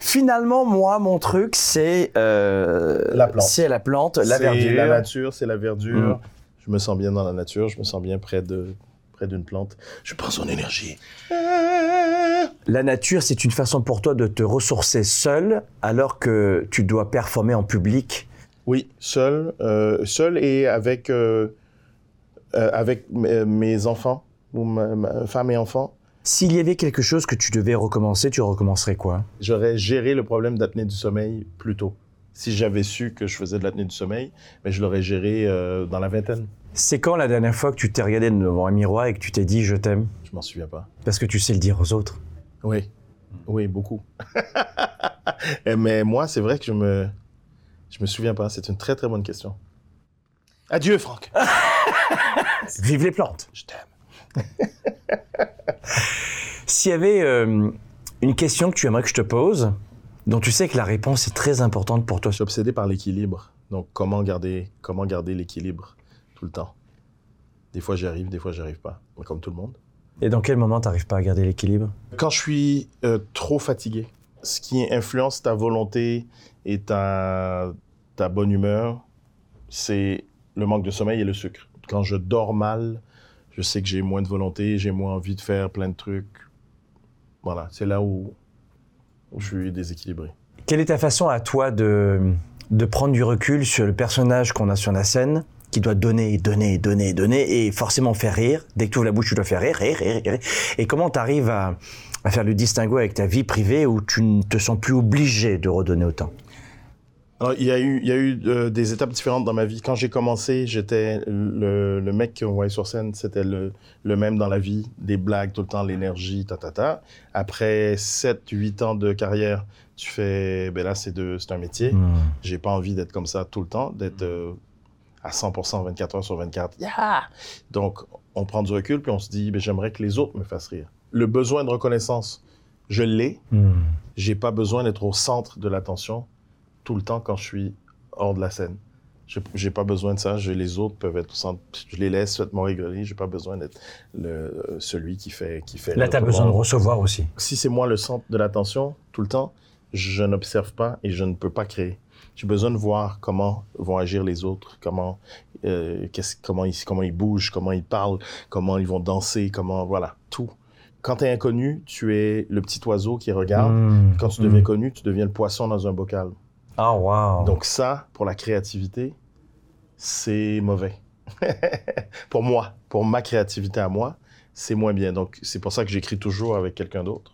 finalement, moi, mon truc, c'est euh, La plante. C'est la plante, la C'est verdure. la nature, c'est la verdure. Mm. Je me sens bien dans la nature. Je me sens bien près de près d'une plante. Je prends son énergie. La nature, c'est une façon pour toi de te ressourcer seul, alors que tu dois performer en public. Oui, seul, euh, seul et avec euh, euh, avec m- mes enfants ou ma, ma femme et enfants. S'il y avait quelque chose que tu devais recommencer, tu recommencerais quoi? J'aurais géré le problème d'apnée du sommeil plus tôt. si j'avais su que je faisais de l'apnée du sommeil, mais je l'aurais géré euh, dans la vingtaine. C'est quand la dernière fois que tu t'es regardé devant un miroir et que tu t'es dit je t'aime? Je m'en souviens pas. Parce que tu sais le dire aux autres. Oui, oui, beaucoup. Eh, mais moi, c'est vrai que je me, je me souviens pas. C'est une très très bonne question. Adieu, Franck. Vive les plantes Je t'aime. S'il y avait euh, une question que tu aimerais que je te pose, dont tu sais que la réponse est très importante pour toi. Je suis obsédé par l'équilibre. Donc, comment garder, comment garder l'équilibre tout le temps? Des fois, j'y arrive, des fois, j'y arrive pas. Comme tout le monde. Et dans quel moment t'arrives pas à garder l'équilibre? Quand je suis euh, trop fatigué, ce qui influence ta volonté et ta, ta bonne humeur, c'est le manque de sommeil et le sucre. Quand je dors mal, je sais que j'ai moins de volonté, j'ai moins envie de faire plein de trucs. Voilà, c'est là où, je suis déséquilibré. Quelle est ta façon à toi de, de prendre du recul sur le personnage qu'on a sur la scène qui doit donner, donner, donner, donner et forcément faire rire? Dès que tu ouvres la bouche, tu dois faire rire, rire, rire, rire. Et comment tu arrives à, à faire le distinguo avec ta vie privée où tu ne te sens plus obligé de redonner autant? Il y a eu, il y a eu euh, des étapes différentes dans ma vie. Quand j'ai commencé, j'étais le, le mec qu'on voyait sur scène, c'était le, le même dans la vie, des blagues tout le temps, l'énergie, ta, ta, ta. Après 7, 8 ans de carrière, tu fais, ben là, c'est un métier. J'ai pas envie d'être comme ça tout le temps, d'être euh, à 100% 24 heures sur 24. Yeah! Donc, on prend du recul, puis on se dit, ben, j'aimerais que les autres me fassent rire. Le besoin de reconnaissance, je l'ai. J'ai pas besoin d'être au centre de l'attention tout le temps quand je suis hors de la scène. J'ai- pas besoin de ça. Je- les autres peuvent être. Je les laisse, faites-moi rigoler. J'ai pas besoin d'être celui qui fait, qui fait. Là, tu as besoin de recevoir aussi. Si c'est moi le centre de l'attention tout le temps, je n'observe pas et je ne peux pas créer. J'ai besoin de voir comment vont agir les autres, comment, euh, comment, ils, comment ils bougent, comment ils parlent, comment ils vont danser, comment, voilà, tout. Quand tu es inconnu, tu es le petit oiseau qui regarde. Mmh. Quand tu Mmh. deviens connu, tu deviens le poisson dans un bocal. Ah, wow. Donc ça, pour la créativité, c'est mauvais. pour moi, pour ma créativité à moi, c'est moins bien. Donc c'est pour ça que j'écris toujours avec quelqu'un d'autre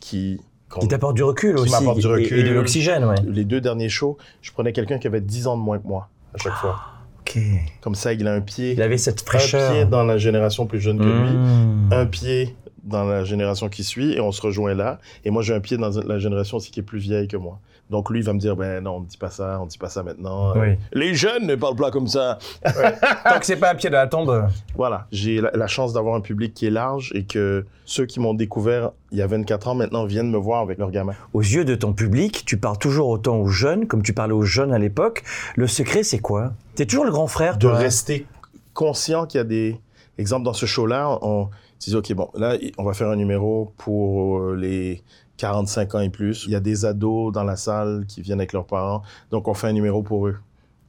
qui... qui t'apporte du recul Qui aussi. m'apporte du et- Et, recul. de l'oxygène, ouais. Les deux derniers shows, je prenais quelqu'un qui avait 10 ans de moins que moi à chaque fois. Ok. Comme ça, il a un pied, Il avait cette un fraîcheur. pied dans la génération plus jeune que lui, Mmh. un pied dans la génération qui suit, et on se rejoint là. Et moi, j'ai un pied dans la génération aussi qui est plus vieille que moi. Donc lui, il va me dire, ben non, on ne dit pas ça, on ne dit pas ça maintenant. Oui. Les jeunes ne parlent pas comme ça. Tant que c'est pas un pied de la tombe. Voilà, j'ai la, la chance d'avoir un public qui est large et que ceux qui m'ont découvert il y a 24 ans maintenant viennent me voir avec leurs gamins. Aux yeux de ton public, tu parles toujours autant aux jeunes, comme tu parlais aux jeunes à l'époque. Le secret, c'est quoi? T'es toujours le grand frère, De toi? rester conscient qu'il y a des... Exemple, dans ce show-là, on dit, OK, bon, là, on va faire un numéro pour euh, les 45 ans et plus. Il y a des ados dans la salle qui viennent avec leurs parents. Donc, on fait un numéro pour eux.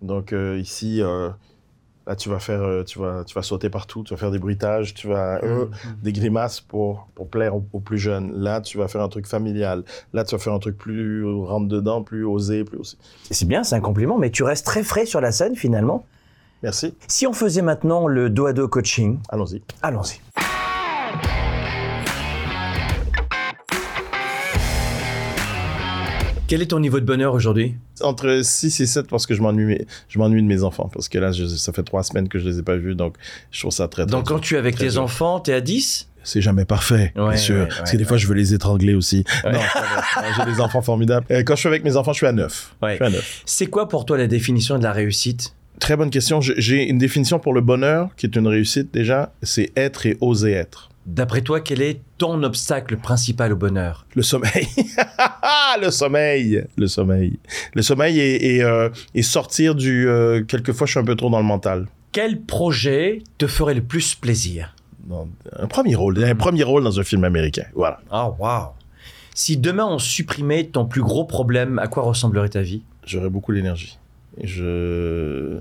Donc, euh, ici... euh, Là, tu vas faire, euh, tu vas, tu vas sauter partout, tu vas faire des bruitages, tu vas euh, des grimaces pour, pour plaire aux, aux plus jeunes. Là, tu vas faire un truc familial. Là, tu vas faire un truc plus rentre dedans, plus osé, plus osé. C'est bien, c'est un compliment, mais tu restes très frais sur la scène finalement. Merci. Si on faisait maintenant le dos à dos coaching, Allons-y. allons-y. Quel est ton niveau de bonheur aujourd'hui? Entre 6 et 7 parce que je m'ennuie, je m'ennuie de mes enfants. Parce que là, je- ça fait trois semaines que je les ai pas vus, donc je trouve ça très, très Donc quand tu es avec tes dur. enfants, t'es à 10 C'est jamais parfait, Ouais, bien sûr. ouais, parce que des fois, je veux les étrangler aussi. Non, j'ai des enfants formidables. Euh, quand je suis avec mes enfants, je suis à 9. Ouais. Je suis à 9. C'est quoi pour toi la définition de la réussite? Très bonne question. J'ai une définition pour le bonheur, qui est une réussite déjà. C'est être et oser être. D'après toi, quel est ton obstacle principal au bonheur? Le sommeil. le sommeil. Le sommeil. Le sommeil et, et, euh, et sortir du... euh, quelquefois, je suis un peu trop dans le mental. Quel projet te ferait le plus plaisir? Un premier rôle. Un premier rôle dans un film américain. Voilà. Ah, waouh Si demain on supprimait ton plus gros problème, à quoi ressemblerait ta vie? J'aurais beaucoup d'énergie. Je...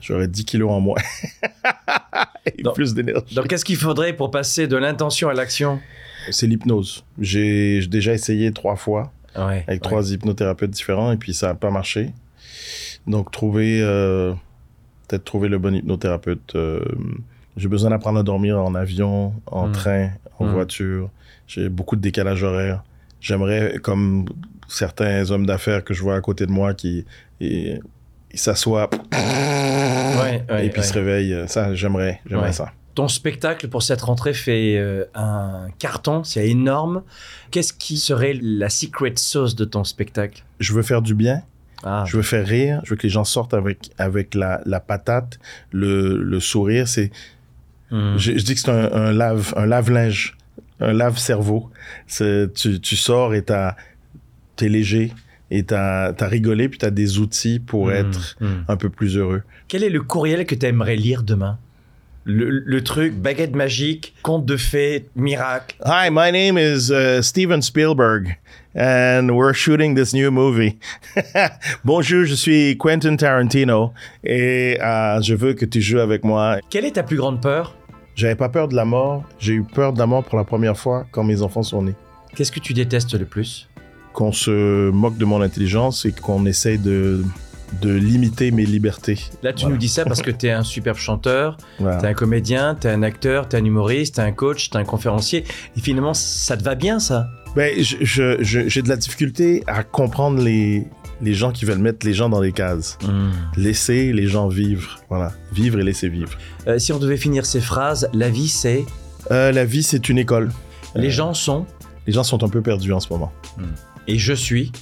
J'aurais 10 kilos en moins. et Donc- plus d'énergie. Donc qu'est-ce qu'il faudrait pour passer de l'intention à l'action? C'est l'hypnose. J'ai déjà essayé trois fois. Ouais. avec trois hypnothérapeutes différents et puis ça n'a pas marché. Donc trouver euh, peut-être trouver le bon hypnothérapeute. euh, j'ai besoin d'apprendre à dormir en avion, en Mm. train, en Mm. voiture. J'ai beaucoup de décalage horaire. J'aimerais, comme certains hommes d'affaires que je vois à côté de moi qui et, Ouais, ouais, et puis ouais. se réveillent. Ça, j'aimerais, j'aimerais ça. Ton spectacle pour cette rentrée fait euh, un carton, c'est énorme. Qu'est-ce qui serait la secret sauce de ton spectacle? Je veux faire du bien. ah. Je veux faire rire. Je veux que les gens sortent avec, avec la, la patate, le, le sourire. C'est, Hmm. je, je dis que c'est un, un lave, un lave-linge, un lave-cerveau. C'est, tu, tu sors et t'es léger et t'as, t'as rigolé puis t'as des outils pour Hmm. être Hmm. un peu plus heureux. Quel est le courriel que tu aimerais lire demain? Le, le truc, baguette magique, conte de fées, miracle. Hi, my name is uh, Steven Spielberg, and we're shooting this new movie. Bonjour, je suis Quentin Tarantino, et euh, je veux que tu joues avec moi. Quelle est ta plus grande peur? J'avais pas peur de la mort, j'ai eu peur de la mort pour la première fois quand mes enfants sont nés. Qu'est-ce que tu détestes le plus? Qu'on se moque de mon intelligence et qu'on essaye de, de limiter mes libertés. Là, tu Voilà. nous dis ça parce que tu es un superbe chanteur, Voilà. tu es un comédien, tu es un acteur, tu es un humoriste, tu es un coach, tu es un conférencier. Et finalement, ça te va bien, ça? Ben, j'ai de la difficulté à comprendre les, les gens qui veulent mettre les gens dans des cases. Laisser les gens vivre. Voilà. Vivre et laisser vivre. Euh, si on devait finir ces phrases, la vie, c'est? Euh, la vie, c'est une école. Les Euh, gens sont? Les gens sont un peu perdus en ce moment. Et je suis.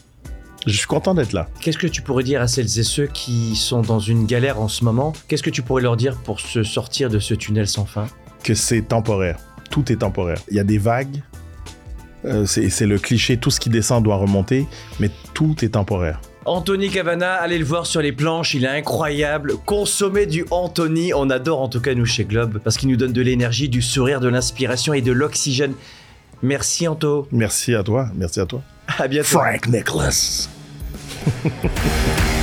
Je suis content d'être là. Qu'est-ce que tu pourrais dire à celles et ceux qui sont dans une galère en ce moment? Qu'est-ce que tu pourrais leur dire pour se sortir de ce tunnel sans fin? Que c'est temporaire. Tout est temporaire. Il y a des vagues. Euh, c'est c'est le cliché. Tout ce qui descend doit remonter. Mais tout est temporaire. Anthony Cavana, allez le voir sur les planches, il est incroyable. Consommez du Anthony, on adore en tout cas nous chez Globe, parce qu'il nous donne de l'énergie, du sourire, de l'inspiration et de l'oxygène. Merci Anto, Merci à toi. Merci à toi. À bientôt. Frank Nicholas.